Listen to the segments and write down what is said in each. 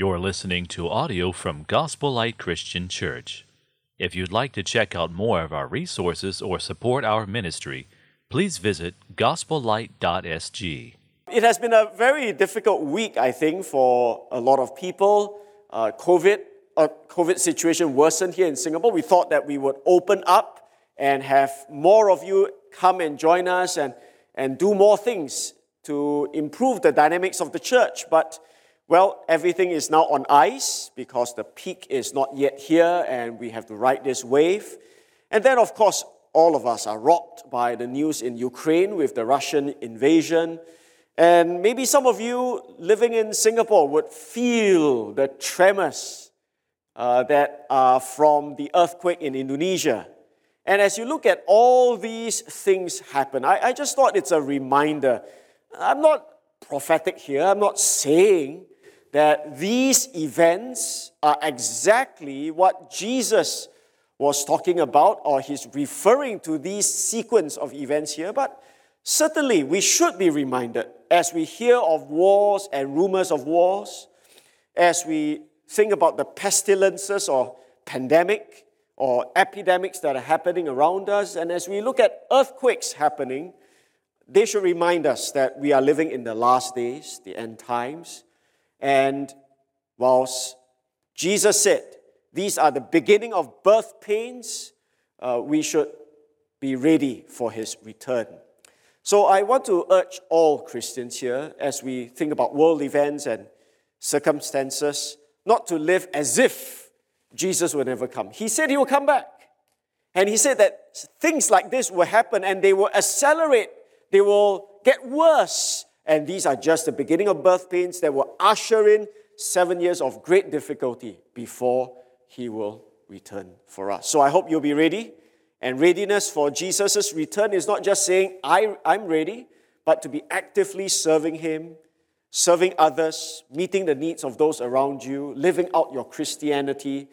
You're listening to audio from Gospel Light Christian Church. If you'd like to check out more of our resources or support our ministry, please visit gospellight.sg. It has been a very difficult week, I think, for a lot of people. Uh, COVID, uh, COVID situation worsened here in Singapore. We thought that we would open up and have more of you come and join us and, and do more things to improve the dynamics of the church. But, well, everything is now on ice because the peak is not yet here and we have to ride this wave. And then, of course, all of us are rocked by the news in Ukraine with the Russian invasion. And maybe some of you living in Singapore would feel the tremors uh, that are from the earthquake in Indonesia. And as you look at all these things happen, I, I just thought it's a reminder. I'm not prophetic here, I'm not saying that these events are exactly what Jesus was talking about, or he's referring to these sequence of events here, but certainly we should be reminded as we hear of wars and rumors of wars, as we think about the pestilences or pandemic or epidemics that are happening around us, and as we look at earthquakes happening, they should remind us that we are living in the last days, the end times. And whilst Jesus said, these are the beginning of birth pains, uh, we should be ready for his return. So I want to urge all Christians here as we think about world events and circumstances not to live as if Jesus will never come. He said he will come back. And he said that things like this will happen and they will accelerate, they will get worse. And these are just the beginning of birth pains that will usher in seven years of great difficulty before he will return for us. So I hope you'll be ready. And readiness for Jesus' return is not just saying, I, I'm ready, but to be actively serving him, serving others, meeting the needs of those around you, living out your Christianity.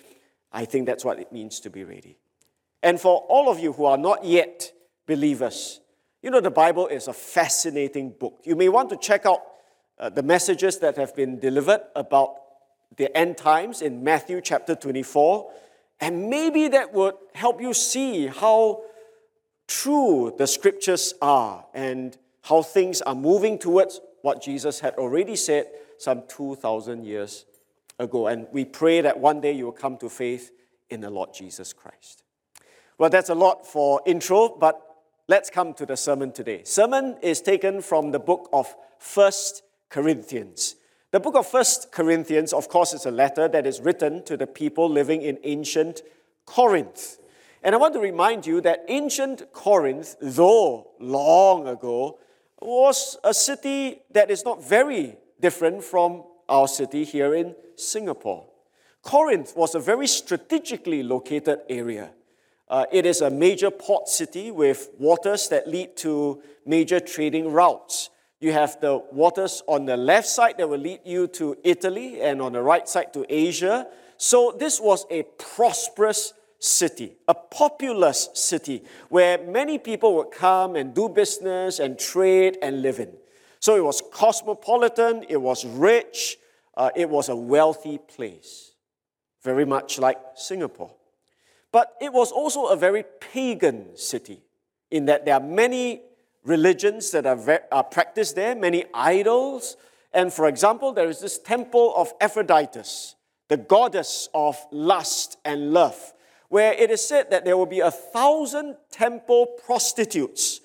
I think that's what it means to be ready. And for all of you who are not yet believers, you know, the Bible is a fascinating book. You may want to check out uh, the messages that have been delivered about the end times in Matthew chapter 24. And maybe that would help you see how true the scriptures are and how things are moving towards what Jesus had already said some 2,000 years ago. And we pray that one day you will come to faith in the Lord Jesus Christ. Well, that's a lot for intro, but let's come to the sermon today. Sermon is taken from the book of First Corinthians. The book of First Corinthians, of course, is a letter that is written to the people living in ancient Corinth. And I want to remind you that ancient Corinth, though long ago, was a city that is not very different from our city here in Singapore. Corinth was a very strategically located area. Uh, it is a major port city with waters that lead to major trading routes. You have the waters on the left side that will lead you to Italy, and on the right side to Asia. So, this was a prosperous city, a populous city where many people would come and do business and trade and live in. So, it was cosmopolitan, it was rich, uh, it was a wealthy place, very much like Singapore. But it was also a very pagan city in that there are many religions that are, are practiced there, many idols. And for example, there is this temple of Aphrodite, the goddess of lust and love, where it is said that there will be a thousand temple prostitutes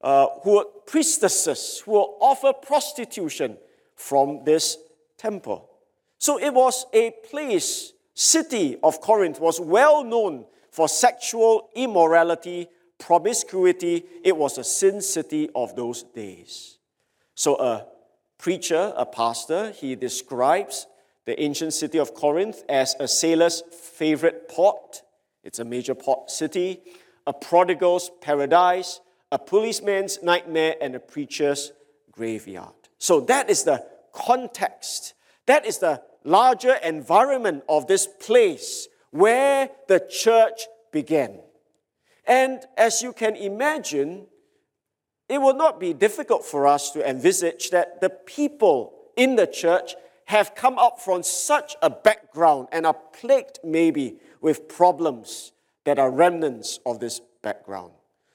uh, who are priestesses who will offer prostitution from this temple. So it was a place, city of Corinth was well known for sexual immorality promiscuity, it was a sin city of those days. So, a preacher, a pastor, he describes the ancient city of Corinth as a sailor's favorite port. It's a major port city, a prodigal's paradise, a policeman's nightmare, and a preacher's graveyard. So, that is the context. That is the larger environment of this place where the church began. And as you can imagine, it will not be difficult for us to envisage that the people in the church have come up from such a background and are plagued maybe with problems that are remnants of this background.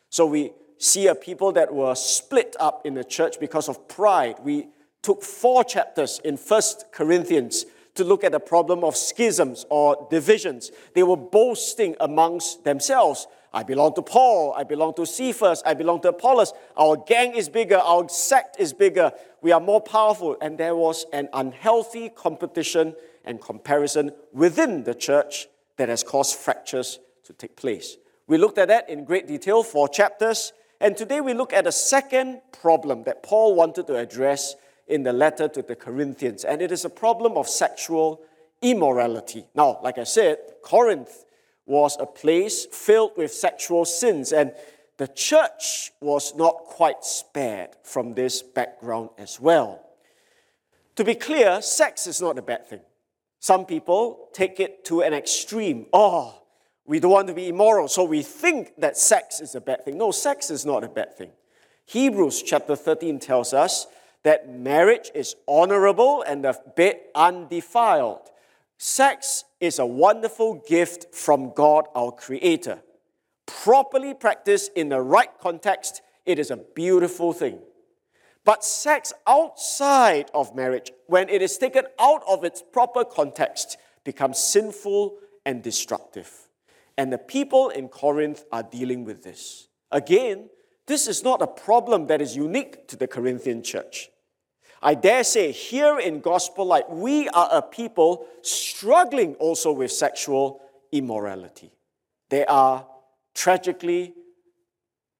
So we see a people that were split up in the church because of pride. We took four chapters in First Corinthians to look at the problem of schisms or divisions. They were boasting amongst themselves. I belong to Paul, I belong to Cephas, I belong to Apollos. Our gang is bigger, our sect is bigger, we are more powerful. And there was an unhealthy competition and comparison within the church that has caused fractures to take place. We looked at that in great detail, four chapters. And today we look at a second problem that Paul wanted to address in the letter to the Corinthians, and it is a problem of sexual immorality. Now, like I said, Corinth was a place filled with sexual sins, and the church was not quite spared from this background as well. To be clear, sex is not a bad thing. Some people take it to an extreme. Oh, we don't want to be immoral, so we think that sex is a bad thing. No, sex is not a bad thing. Hebrews chapter 13 tells us that marriage is honorable and the bed undefiled. Sex is a wonderful gift from God, our Creator. Properly practiced in the right context, it is a beautiful thing. But sex outside of marriage, when it is taken out of its proper context, becomes sinful and destructive. And the people in Corinth are dealing with this. Again, this is not a problem that is unique to the Corinthian church. I dare say, here in Gospel Light, we are a people struggling also with sexual immorality. There are tragically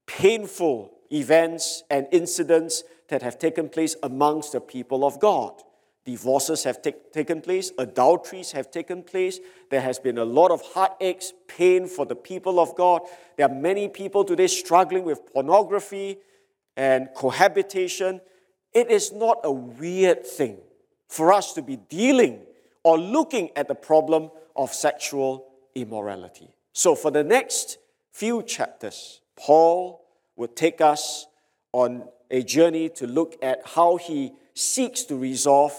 painful events and incidents that have taken place amongst the people of God. Divorces have t- taken place, adulteries have taken place. There has been a lot of heartaches, pain for the people of God. There are many people today struggling with pornography and cohabitation. It is not a weird thing for us to be dealing or looking at the problem of sexual immorality. So, for the next few chapters, Paul will take us on a journey to look at how he seeks to resolve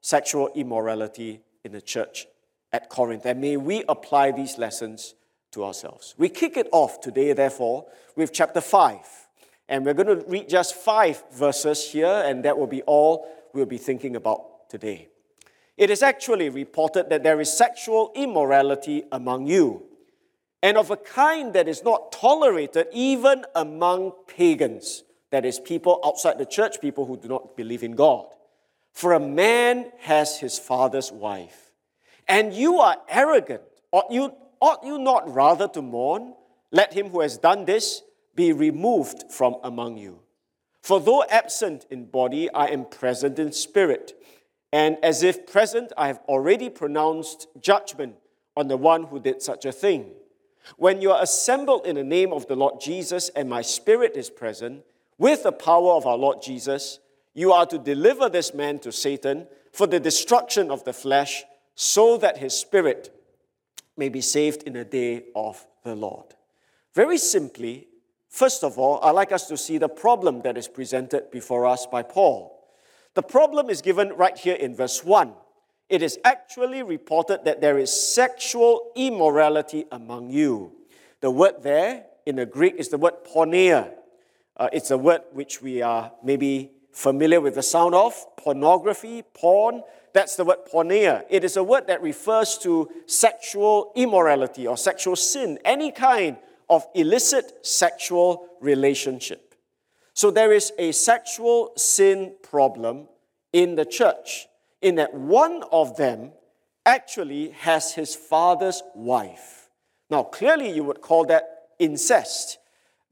sexual immorality in the church at Corinth. And may we apply these lessons to ourselves. We kick it off today, therefore, with chapter 5 and we're going to read just five verses here, and that will be all we'll be thinking about today. It is actually reported that there is sexual immorality among you, and of a kind that is not tolerated even among pagans, that is, people outside the church, people who do not believe in God. For a man has his father's wife, and you are arrogant. Ought you, ought you not rather to mourn? Let him who has done this be removed from among you. For though absent in body, I am present in spirit. And as if present, I have already pronounced judgment on the one who did such a thing. When you are assembled in the name of the Lord Jesus, and my spirit is present, with the power of our Lord Jesus, you are to deliver this man to Satan for the destruction of the flesh, so that his spirit may be saved in the day of the Lord. Very simply, First of all, I'd like us to see the problem that is presented before us by Paul. The problem is given right here in verse 1. It is actually reported that there is sexual immorality among you. The word there in the Greek is the word porneia. Uh, it's a word which we are maybe familiar with the sound of pornography, porn. That's the word porneia. It is a word that refers to sexual immorality or sexual sin, any kind of illicit sexual relationship. So there is a sexual sin problem in the church, in that one of them actually has his father's wife. Now, clearly, you would call that incest.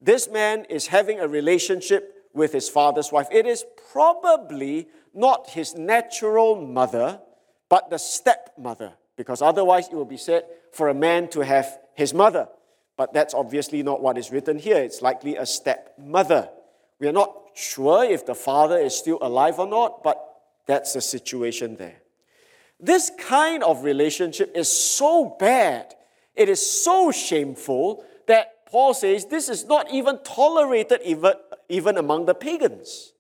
This man is having a relationship with his father's wife. It is probably not his natural mother, but the stepmother, because otherwise it would be said for a man to have his mother. But that's obviously not what is written here. It's likely a stepmother. We are not sure if the father is still alive or not, but that's the situation there. This kind of relationship is so bad, it is so shameful that Paul says this is not even tolerated even, even among the pagans.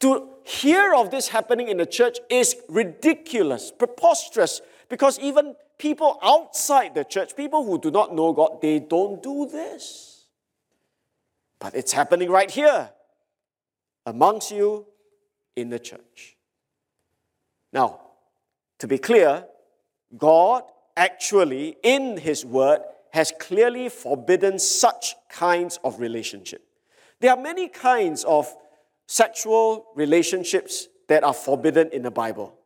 To hear of this happening in the church is ridiculous, preposterous, because even people outside the church, people who do not know God, they don't do this. But it's happening right here amongst you in the church. Now, to be clear, God actually, in His Word, has clearly forbidden such kinds of relationship. There are many kinds of sexual relationships that are forbidden in the Bible.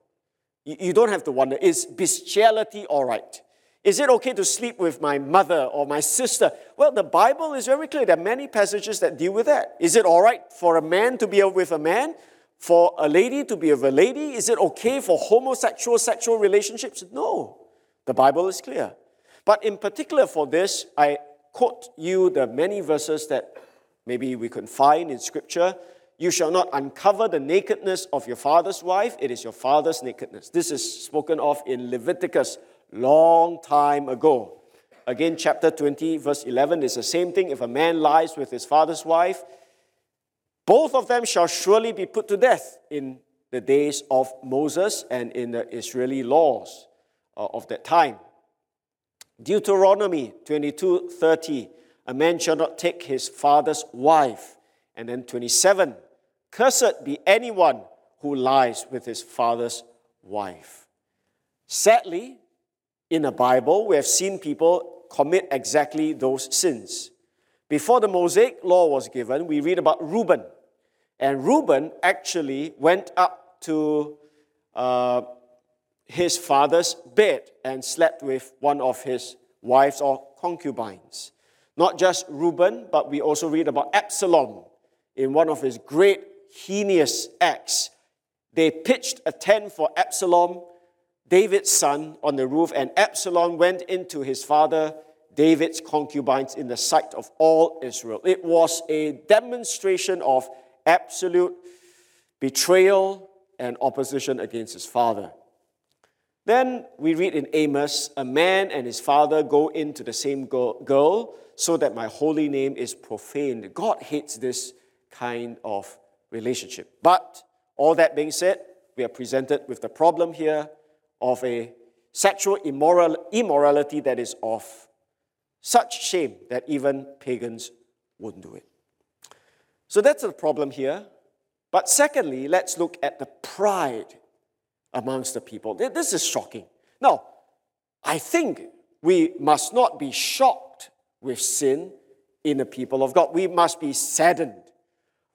You, don't have to wonder is bestiality all right? Is it okay to sleep with my mother or my sister? Well, the Bible is very clear. There are many passages that deal with that. Is it all right for a man to be with a man? For a lady to be with a lady? Is it okay for homosexual sexual relationships? No. The Bible is clear. But in particular for this, I quote you the many verses that maybe we can find in Scripture. You shall not uncover the nakedness of your father's wife, it is your father's nakedness. This is spoken of in Leviticus long time ago. Again, chapter 20, verse 11 is the same thing. If a man lies with his father's wife, both of them shall surely be put to death in the days of Moses and in the Israeli laws uh, of that time. Deuteronomy 22 30, a man shall not take his father's wife. And then 27, cursed be anyone who lies with his father's wife. Sadly, in the Bible, we have seen people commit exactly those sins. Before the Mosaic law was given, we read about Reuben. And Reuben actually went up to uh, his father's bed and slept with one of his wives or concubines. Not just Reuben, but we also read about Absalom in one of his great heinous acts. They pitched a tent for Absalom David's son on the roof, and Absalom went into his father David's concubines in the sight of all Israel. It was a demonstration of absolute betrayal and opposition against his father. Then we read in Amos, a man and his father go into the same girl so that my holy name is profaned. God hates this kind of relationship. But all that being said, we are presented with the problem here of a sexual immoral, immorality that is of such shame that even pagans wouldn't do it. So that's the problem here. But secondly, let's look at the pride amongst the people. This is shocking. Now, I think we must not be shocked with sin in the people of God. We must be saddened.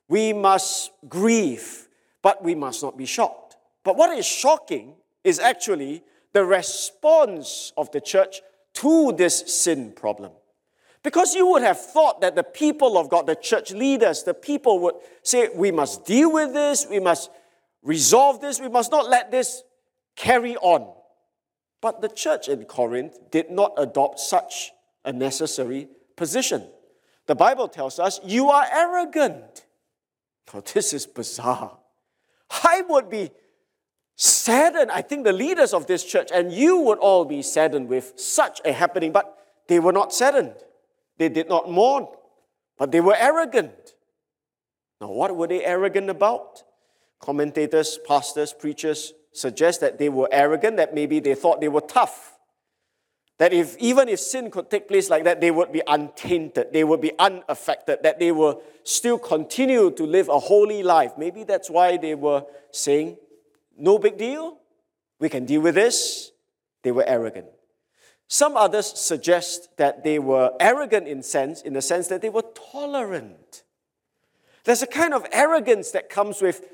We must grieve, but we must not be shocked. But what is shocking is actually the response of the church to this sin problem. Because you would have thought that the people of God, the church leaders, the people would say, we must deal with this, we must resolve this, we must not let this carry on. But the church in Corinth did not adopt such a necessary position. The Bible tells us, you are arrogant. This is bizarre. I would be saddened. I think the leaders of this church and you would all be saddened with such a happening, but they were not saddened. They did not mourn, but they were arrogant. Now, what were they arrogant about? Commentators, pastors, preachers suggest that they were arrogant, that maybe they thought they were tough. That if even if sin could take place like that, they would be untainted, they would be unaffected, that they will still continue to live a holy life. Maybe that's why they were saying, no big deal. We can deal with this. They were arrogant. Some others suggest that they were arrogant in sense, in the sense that they were tolerant. There's a kind of arrogance that comes with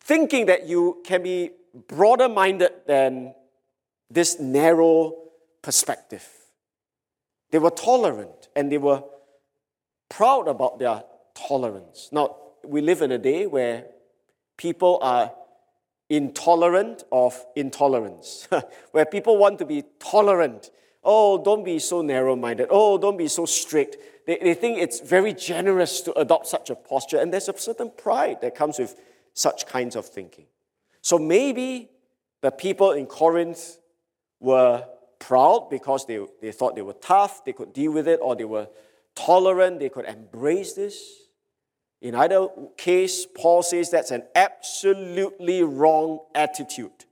thinking that you can be broader minded than this narrow perspective. They were tolerant and they were proud about their tolerance. Now, we live in a day where people are intolerant of intolerance, where people want to be tolerant. Oh, don't be so narrow minded. Oh, don't be so strict. They, they think it's very generous to adopt such a posture, and there's a certain pride that comes with such kinds of thinking. So maybe the people in Corinth were proud because they, they thought they were tough, they could deal with it, or they were tolerant, they could embrace this. In either case, Paul says that's an absolutely wrong attitude.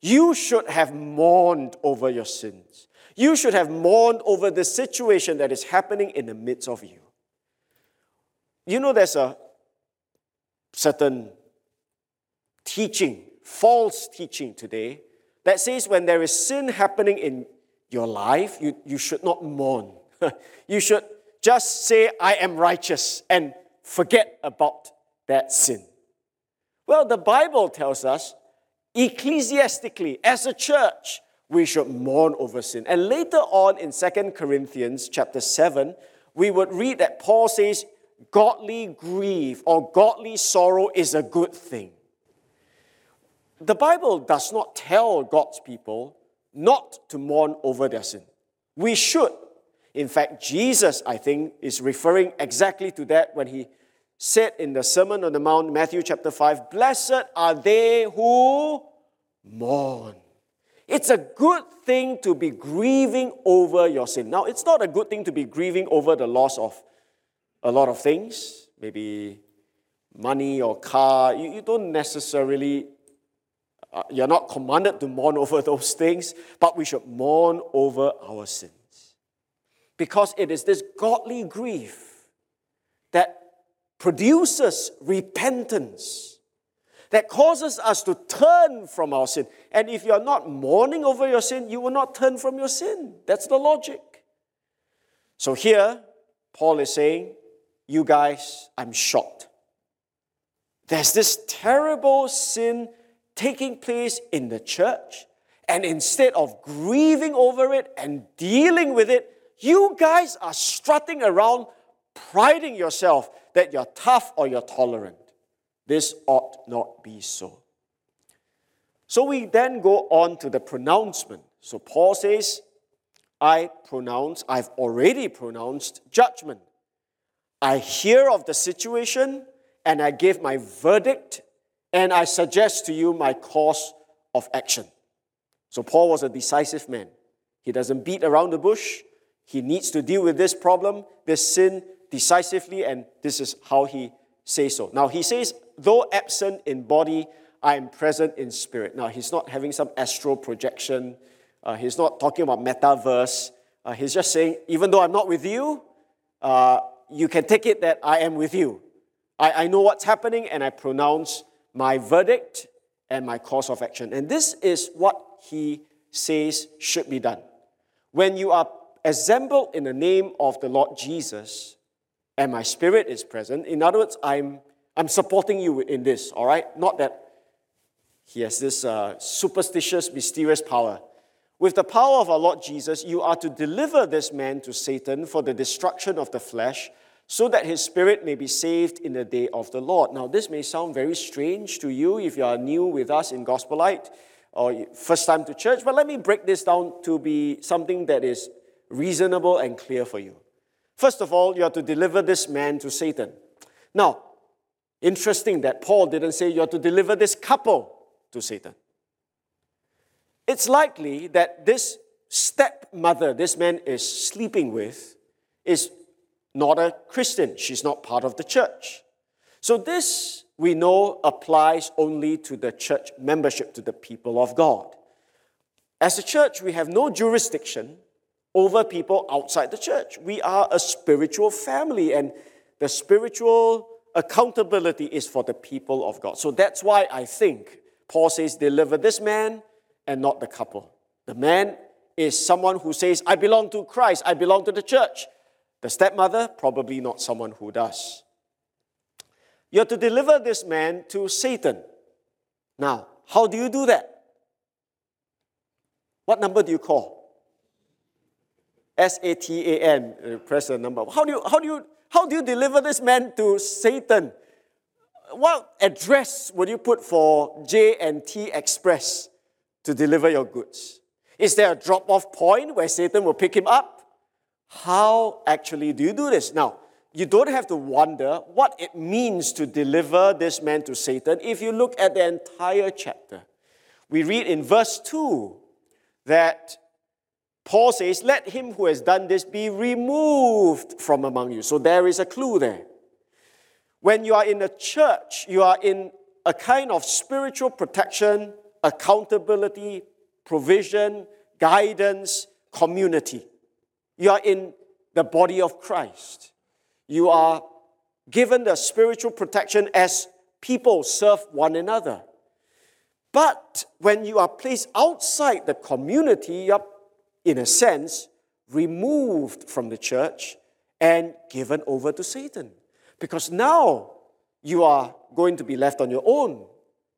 You should have mourned over your sins. You should have mourned over the situation that is happening in the midst of you. You know, there's a certain teaching, false teaching today, that says when there is sin happening in your life, you, you should not mourn. you should just say, I am righteous, and forget about that sin. Well, the Bible tells us, ecclesiastically, as a church, we should mourn over sin. And later on in Second Corinthians chapter 7, we would read that Paul says, godly grief or godly sorrow is a good thing. The Bible does not tell God's people not to mourn over their sin. We should. In fact, Jesus, I think, is referring exactly to that when he said in the Sermon on the Mount, Matthew chapter 5, Blessed are they who mourn. It's a good thing to be grieving over your sin. Now, it's not a good thing to be grieving over the loss of a lot of things, maybe money or car. You, you don't necessarily, uh, you're not commanded to mourn over those things, but we should mourn over our sins. Because it is this godly grief that produces repentance, that causes us to turn from our sin. And if you're not mourning over your sin, you will not turn from your sin. That's the logic. So here, Paul is saying, you guys, I'm shocked. There's this terrible sin taking place in the church, and instead of grieving over it and dealing with it, you guys are strutting around, priding yourself that you're tough or you're tolerant. This ought not be so. So we then go on to the pronouncement. So Paul says, I pronounce, I've already pronounced judgment. I hear of the situation and I give my verdict and I suggest to you my course of action. So, Paul was a decisive man. He doesn't beat around the bush. He needs to deal with this problem, this sin, decisively, and this is how he says so. Now, he says, though absent in body, I am present in spirit. Now, he's not having some astral projection, uh, he's not talking about metaverse. Uh, he's just saying, even though I'm not with you, uh, you can take it that I am with you. I, I know what's happening and I pronounce my verdict and my course of action. And this is what he says should be done. When you are assembled in the name of the Lord Jesus and my spirit is present, in other words, I'm, I'm supporting you in this, all right? Not that he has this uh, superstitious, mysterious power. With the power of our Lord Jesus, you are to deliver this man to Satan for the destruction of the flesh so that his spirit may be saved in the day of the Lord. Now, this may sound very strange to you if you are new with us in Gospel Light or first time to church, but let me break this down to be something that is reasonable and clear for you. First of all, you are to deliver this man to Satan. Now, interesting that Paul didn't say you are to deliver this couple to Satan. It's likely that this stepmother this man is sleeping with is not a Christian. She's not part of the church. So, this we know applies only to the church membership, to the people of God. As a church, we have no jurisdiction over people outside the church. We are a spiritual family, and the spiritual accountability is for the people of God. So that's why I think Paul says, deliver this man and not the couple. The man is someone who says, I belong to Christ, I belong to the church. The stepmother, probably not someone who does. You're to deliver this man to Satan. Now, how do you do that? What number do you call? S A T A N, uh, press the number. How do, you, how, do you, how do you deliver this man to Satan? What address would you put for J and T Express to deliver your goods? Is there a drop off point where Satan will pick him up? How actually do you do this? Now, you don't have to wonder what it means to deliver this man to Satan if you look at the entire chapter. We read in verse 2 that Paul says, Let him who has done this be removed from among you. So there is a clue there. When you are in a church, you are in a kind of spiritual protection, accountability, provision, guidance, community. You are in the body of Christ. You are given the spiritual protection as people serve one another. But when you are placed outside the community, you are, in a sense, removed from the church and given over to Satan. Because now you are going to be left on your own.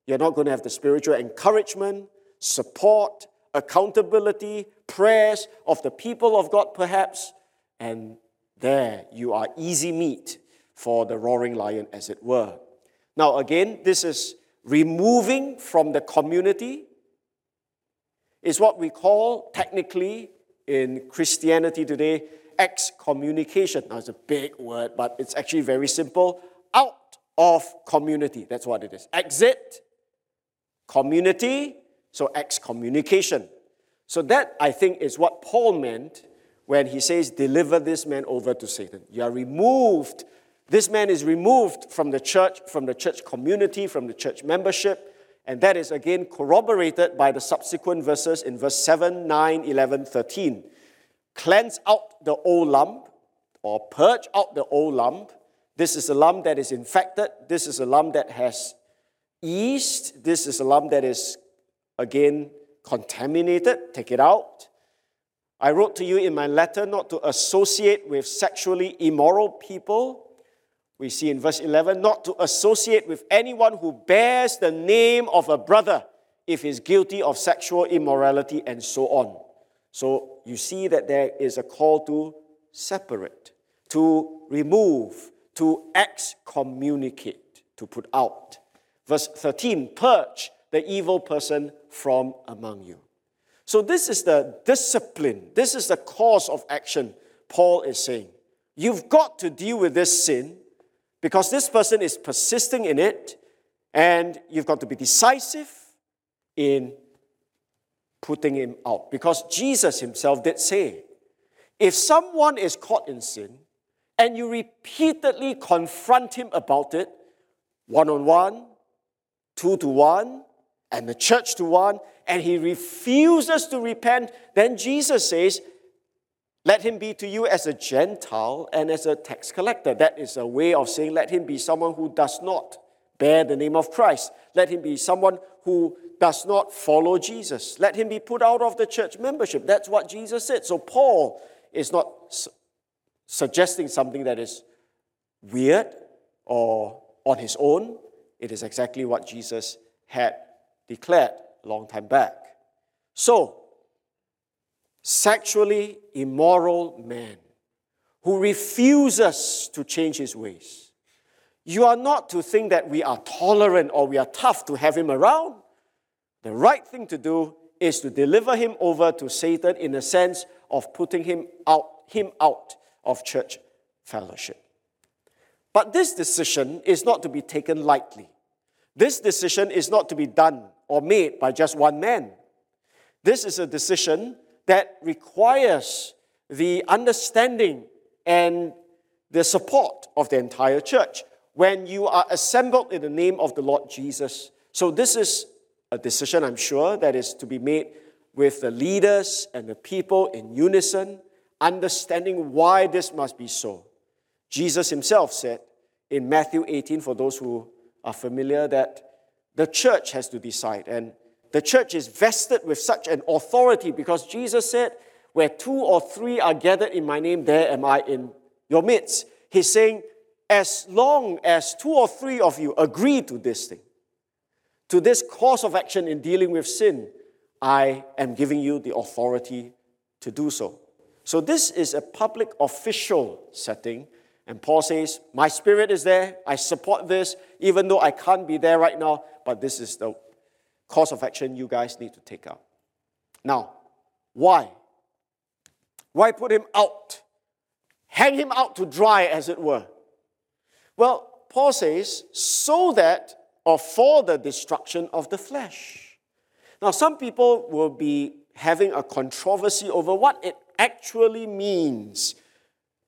You're not going to have the spiritual encouragement, support, accountability, prayers of the people of God, perhaps. And there you are easy meat for the roaring lion, as it were. Now, again, this is removing from the community, is what we call technically in Christianity today excommunication. Now, it's a big word, but it's actually very simple. Out of community. That's what it is. Exit, community, so excommunication. So, that I think is what Paul meant when he says, Deliver this man over to Satan. You are removed. This man is removed from the church, from the church community, from the church membership. And that is again corroborated by the subsequent verses in verse 7, 9, 11, 13 cleanse out the old lump or purge out the old lump. This is a lump that is infected. This is a lump that has yeast. This is a lump that is, again, contaminated. Take it out. I wrote to you in my letter not to associate with sexually immoral people. We see in verse 11 not to associate with anyone who bears the name of a brother if he's guilty of sexual immorality and so on. So you see that there is a call to separate, to remove, to excommunicate, to put out. Verse 13 purge the evil person from among you. So, this is the discipline, this is the course of action Paul is saying. You've got to deal with this sin because this person is persisting in it, and you've got to be decisive in putting him out. Because Jesus himself did say, if someone is caught in sin and you repeatedly confront him about it, one on one, two to one, and the church to one, and he refuses to repent, then Jesus says, let him be to you as a Gentile and as a tax collector. That is a way of saying, let him be someone who does not bear the name of Christ. Let him be someone who does not follow Jesus. Let him be put out of the church membership. That's what Jesus said. So Paul is not su- suggesting something that is weird or on his own. It is exactly what Jesus had declared a long time back. So, sexually immoral man who refuses to change his ways. You are not to think that we are tolerant or we are tough to have him around. The right thing to do is to deliver him over to Satan in the sense of putting him out, him out of church fellowship. But this decision is not to be taken lightly. This decision is not to be done or made by just one man. This is a decision that requires the understanding and the support of the entire church when you are assembled in the name of the Lord Jesus. So, this is a decision, I'm sure, that is to be made with the leaders and the people in unison, understanding why this must be so. Jesus himself said in Matthew 18, for those who are familiar, that the church has to decide. And the church is vested with such an authority because Jesus said, Where two or three are gathered in my name, there am I in your midst. He's saying, As long as two or three of you agree to this thing, to this course of action in dealing with sin, I am giving you the authority to do so. So, this is a public official setting, and Paul says, My spirit is there, I support this, even though I can't be there right now, but this is the course of action you guys need to take up. Now, why? Why put him out? Hang him out to dry, as it were. Well, Paul says, so that or for the destruction of the flesh. Now, some people will be having a controversy over what it actually means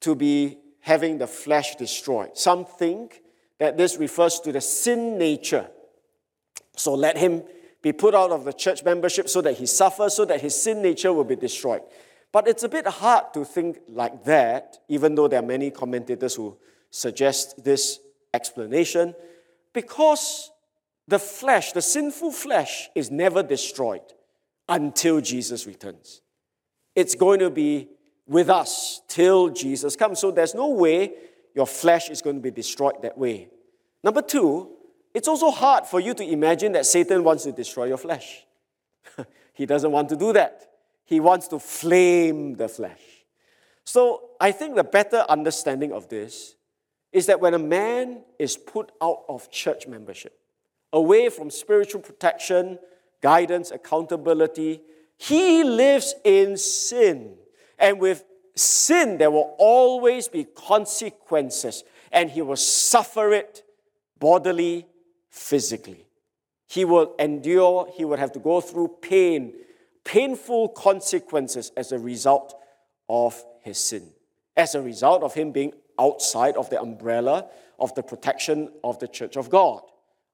to be having the flesh destroyed. Some think that this refers to the sin nature. So let him be put out of the church membership so that he suffers, so that his sin nature will be destroyed. But it's a bit hard to think like that, even though there are many commentators who suggest this explanation, because the flesh, the sinful flesh, is never destroyed until Jesus returns. It's going to be with us till Jesus comes. So there's no way your flesh is going to be destroyed that way. Number two, it's also hard for you to imagine that Satan wants to destroy your flesh. he doesn't want to do that. He wants to flame the flesh. So I think the better understanding of this is that when a man is put out of church membership, away from spiritual protection, guidance, accountability, he lives in sin. And with sin, there will always be consequences, and he will suffer it bodily, physically. He will endure, he will have to go through pain, painful consequences as a result of his sin, as a result of him being outside of the umbrella of the protection of the church of God.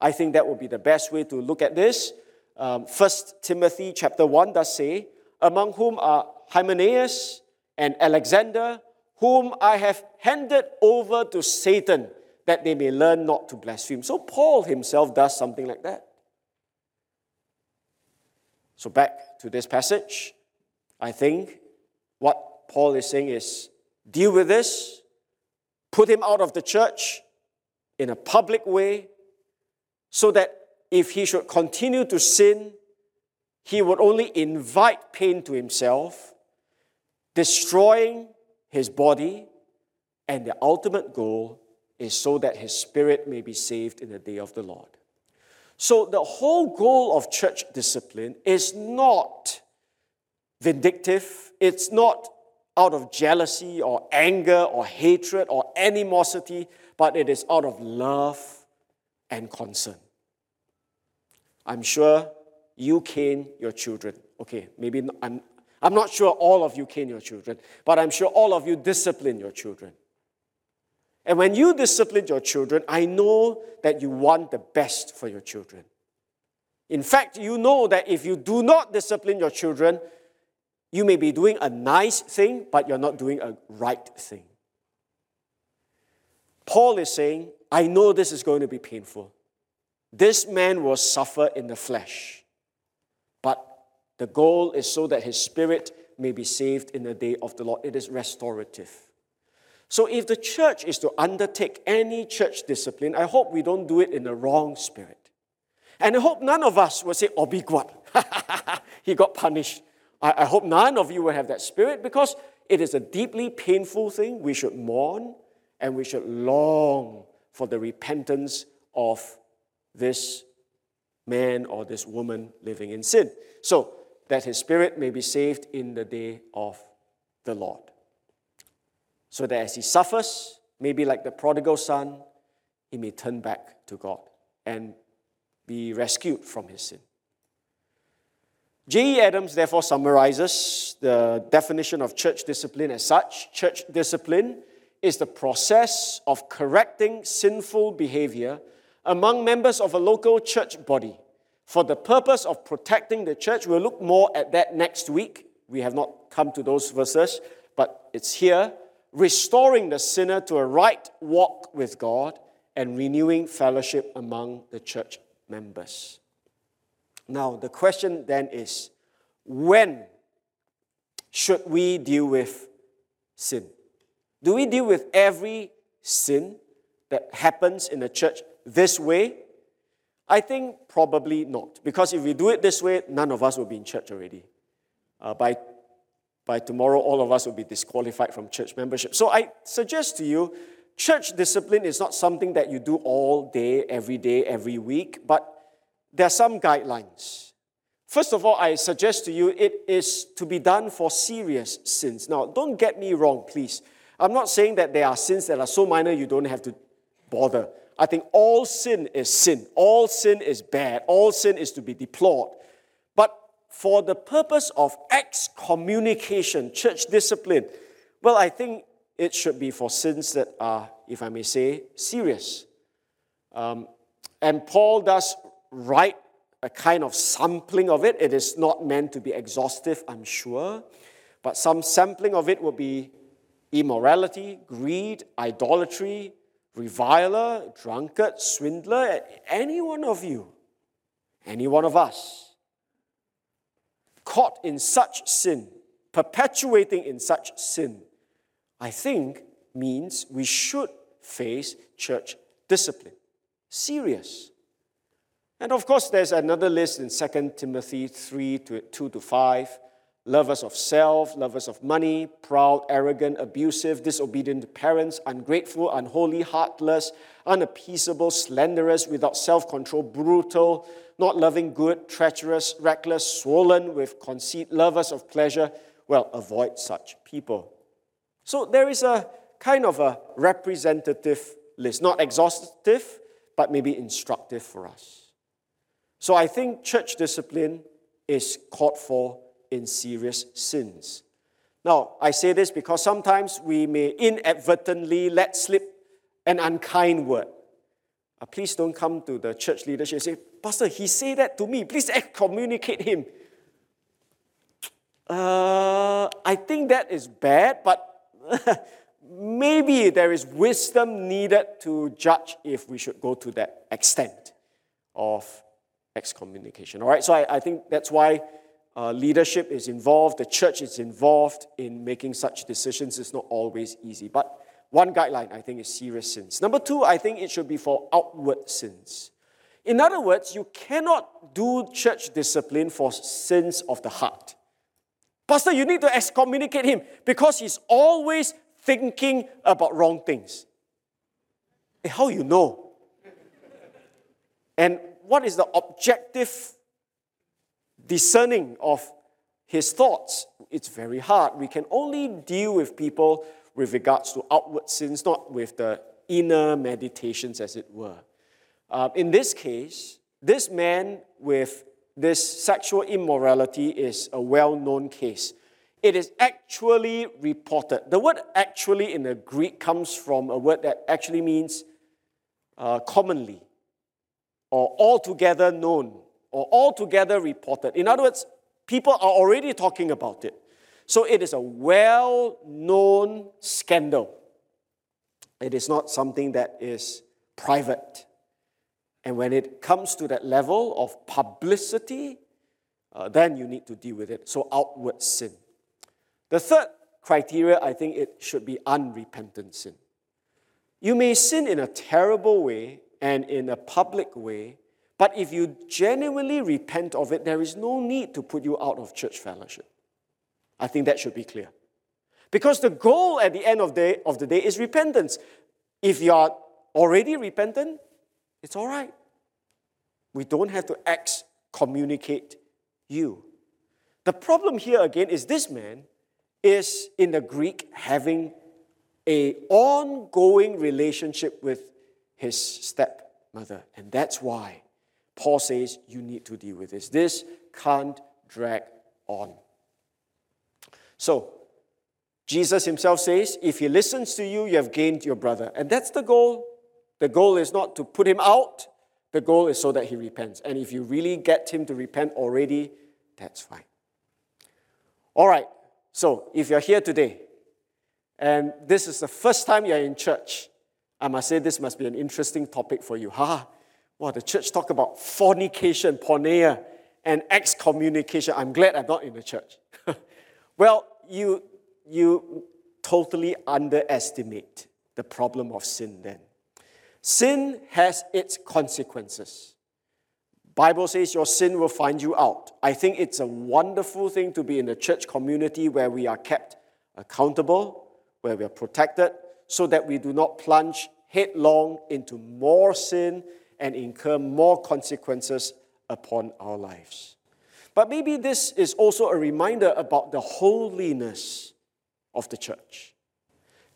I think that would be the best way to look at this. Um, 1 Timothy chapter 1 does say, among whom are Hymenaeus and Alexander, whom I have handed over to Satan, that they may learn not to blaspheme. So Paul himself does something like that. So back to this passage, I think what Paul is saying is deal with this, put him out of the church in a public way, so that if he should continue to sin, he would only invite pain to himself, destroying his body, and the ultimate goal is so that his spirit may be saved in the day of the Lord. So, the whole goal of church discipline is not vindictive, it's not out of jealousy or anger or hatred or animosity, but it is out of love and concern. I'm sure you cane your children. Okay, maybe I'm, I'm not sure all of you cane your children, but I'm sure all of you discipline your children. And when you discipline your children, I know that you want the best for your children. In fact, you know that if you do not discipline your children, you may be doing a nice thing, but you're not doing a right thing. Paul is saying, I know this is going to be painful. This man will suffer in the flesh, but the goal is so that his spirit may be saved in the day of the Lord. It is restorative. So, if the church is to undertake any church discipline, I hope we don't do it in the wrong spirit. And I hope none of us will say, God. he got punished. I, I hope none of you will have that spirit because it is a deeply painful thing. We should mourn and we should long for the repentance of this man or this woman living in sin, so that his spirit may be saved in the day of the Lord. So that as he suffers, maybe like the prodigal son, he may turn back to God and be rescued from his sin. J.E. Adams therefore summarizes the definition of church discipline as such church discipline is the process of correcting sinful behavior among members of a local church body for the purpose of protecting the church. We'll look more at that next week. We have not come to those verses, but it's here. Restoring the sinner to a right walk with God and renewing fellowship among the church members. Now, the question then is when should we deal with sin? Do we deal with every sin that happens in the church this way? I think probably not. Because if we do it this way, none of us will be in church already. Uh, by, by tomorrow, all of us will be disqualified from church membership. So I suggest to you, church discipline is not something that you do all day, every day, every week, but there are some guidelines. First of all, I suggest to you it is to be done for serious sins. Now, don't get me wrong, please. I'm not saying that there are sins that are so minor you don't have to bother. I think all sin is sin. All sin is bad. All sin is to be deplored. But for the purpose of excommunication, church discipline, well, I think it should be for sins that are, if I may say, serious. Um, and Paul does write a kind of sampling of it. It is not meant to be exhaustive, I'm sure, but some sampling of it would be immorality, greed, idolatry, reviler, drunkard, swindler, any one of you, any one of us, caught in such sin, perpetuating in such sin, I think means we should face church discipline. Serious. And of course, there's another list in 2 Timothy 3 to 2 to 5 lovers of self, lovers of money, proud, arrogant, abusive, disobedient parents, ungrateful, unholy, heartless, unappeasable, slanderous, without self control, brutal, not loving good, treacherous, reckless, swollen with conceit, lovers of pleasure. Well, avoid such people. So there is a kind of a representative list, not exhaustive, but maybe instructive for us. So I think church discipline is called for in serious sins. Now, I say this because sometimes we may inadvertently let slip an unkind word. Uh, please don't come to the church leadership and say, Pastor, he said that to me. Please excommunicate him. Uh, I think that is bad, but maybe there is wisdom needed to judge if we should go to that extent of excommunication. All right, so I, I think that's why uh, leadership is involved, the church is involved in making such decisions. It's not always easy. But one guideline, I think, is serious sins. Number two, I think it should be for outward sins. In other words, you cannot do church discipline for sins of the heart. Pastor, you need to excommunicate him because he's always thinking about wrong things. How you know? And what is the objective discerning of his thoughts, it's very hard. We can only deal with people with regards to outward sins, not with the inner meditations, as it were. Uh, in this case, this man with this sexual immorality is a well known case. It is actually reported. The word actually in the Greek comes from a word that actually means uh, commonly or altogether known or altogether reported. In other words, people are already talking about it. So it is a well known scandal. It is not something that is private. And when it comes to that level of publicity, uh, then you need to deal with it. So, outward sin. The third criteria, I think it should be unrepentant sin. You may sin in a terrible way and in a public way, but if you genuinely repent of it, there is no need to put you out of church fellowship. I think that should be clear. Because the goal at the end of the, day, of the day is repentance. If you are already repentant, it's all right. We don't have to excommunicate you. The problem here again is this man is in the Greek having a ongoing relationship with his stepmother, and that's why Paul says you need to deal with this. This can't drag on. So, Jesus himself says, if he listens to you, you have gained your brother. And that's the goal. The goal is not to put him out, the goal is so that he repents. And if you really get him to repent already, that's fine. All right, so if you're here today and this is the first time you're in church, I must say this must be an interesting topic for you. Ha! Well, the church talk about fornication, porneia, and excommunication. I'm glad I'm not in the church. well, you, you totally underestimate the problem of sin then. Sin has its consequences. Bible says your sin will find you out. I think it's a wonderful thing to be in a church community where we are kept accountable, where we are protected, so that we do not plunge headlong into more sin and incur more consequences upon our lives. But maybe this is also a reminder about the holiness of the church.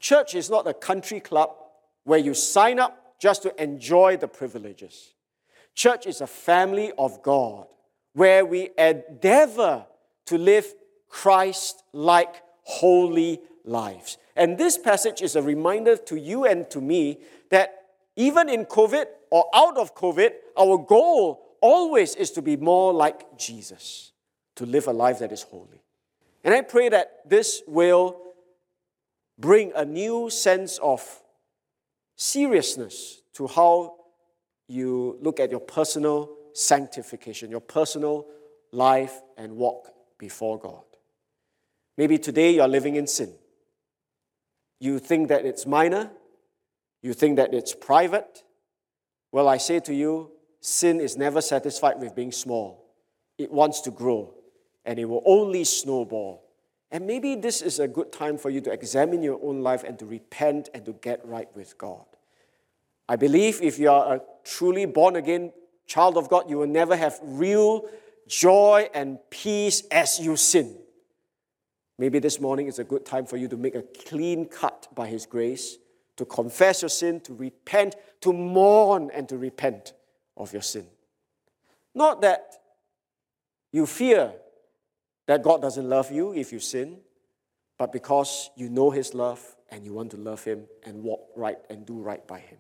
Church is not a country club where you sign up just to enjoy the privileges. Church is a family of God where we endeavor to live Christ like holy lives. And this passage is a reminder to you and to me that even in COVID, or out of COVID, our goal always is to be more like Jesus, to live a life that is holy. And I pray that this will bring a new sense of seriousness to how you look at your personal sanctification, your personal life and walk before God. Maybe today you're living in sin. You think that it's minor, you think that it's private. Well, I say to you, sin is never satisfied with being small. It wants to grow, and it will only snowball. And maybe this is a good time for you to examine your own life and to repent and to get right with God. I believe if you are a truly born again child of God, you will never have real joy and peace as you sin. Maybe this morning is a good time for you to make a clean cut by His grace, to confess your sin, to repent, to mourn, and to repent of your sin. Not that you fear that God doesn't love you if you sin, but because you know His love and you want to love Him and walk right and do right by Him.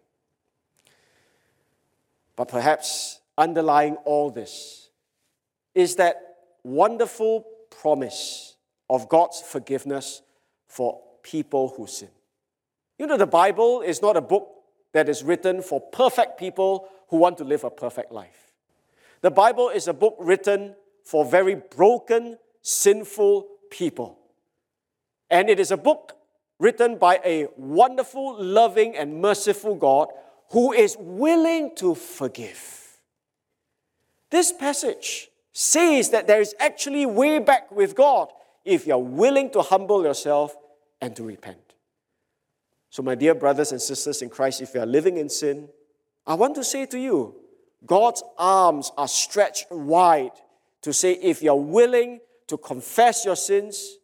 But perhaps underlying all this is that wonderful promise of God's forgiveness for people who sin. You know, the Bible is not a book that is written for perfect people who want to live a perfect life. The Bible is a book written for very broken, sinful people. And it is a book written by a wonderful, loving, and merciful God who is willing to forgive. This passage says that there is actually way back with God if you're willing to humble yourself and to repent. So, my dear brothers and sisters in Christ, if you are living in sin, I want to say to you, God's arms are stretched wide to say, if you're willing to confess your sins,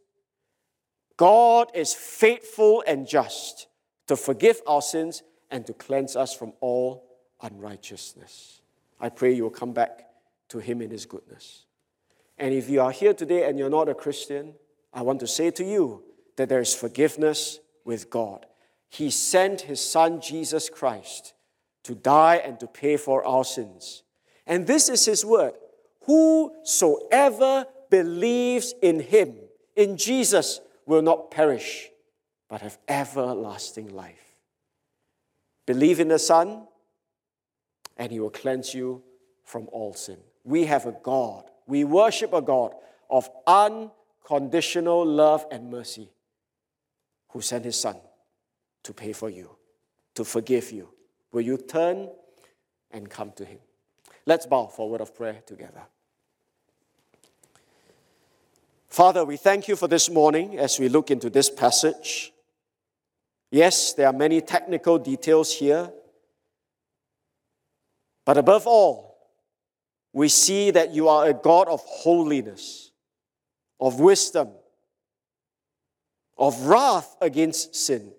God is faithful and just to forgive our sins and to cleanse us from all unrighteousness. I pray you will come back to Him in His goodness. And if you are here today and you're not a Christian, I want to say to you that there is forgiveness with God. He sent His Son, Jesus Christ, to die and to pay for our sins. And this is His word Whosoever believes in Him, in Jesus, will not perish, but have everlasting life. Believe in the Son, and He will cleanse you from all sin. We have a God. We worship a God of unconditional love and mercy who sent His Son to pay for you, to forgive you. Will you turn and come to Him? Let's bow for a word of prayer together. Father, we thank you for this morning as we look into this passage. Yes, there are many technical details here, but above all, we see that you are a God of holiness, of wisdom, of wrath against sin,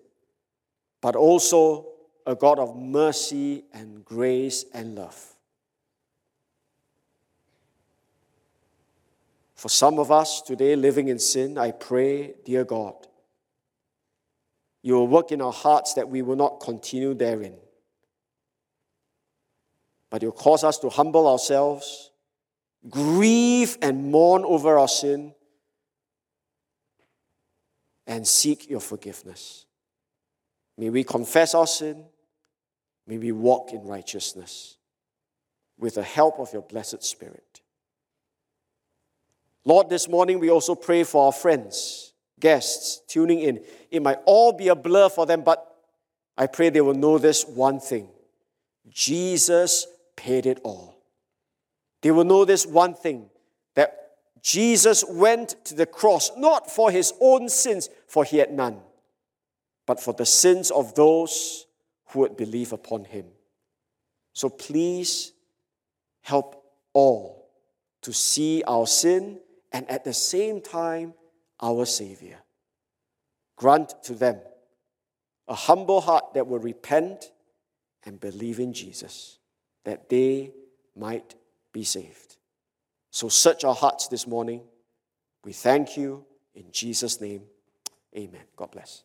but also a God of mercy and grace and love. For some of us today living in sin, I pray, dear God, you will work in our hearts that we will not continue therein. But you'll cause us to humble ourselves, grieve and mourn over our sin, and seek your forgiveness. May we confess our sin. May we walk in righteousness with the help of your blessed Spirit. Lord, this morning we also pray for our friends guests tuning in. It might all be a blur for them, but I pray they will know this one thing Jesus paid it all. They will know this one thing that Jesus went to the cross not for his own sins, for he had none, but for the sins of those who would believe upon him. So please help all to see our sin and at the same time our Savior. Grant to them a humble heart that will repent and believe in Jesus, that they might be saved. So, search our hearts this morning. We thank you in Jesus' name. Amen. God bless.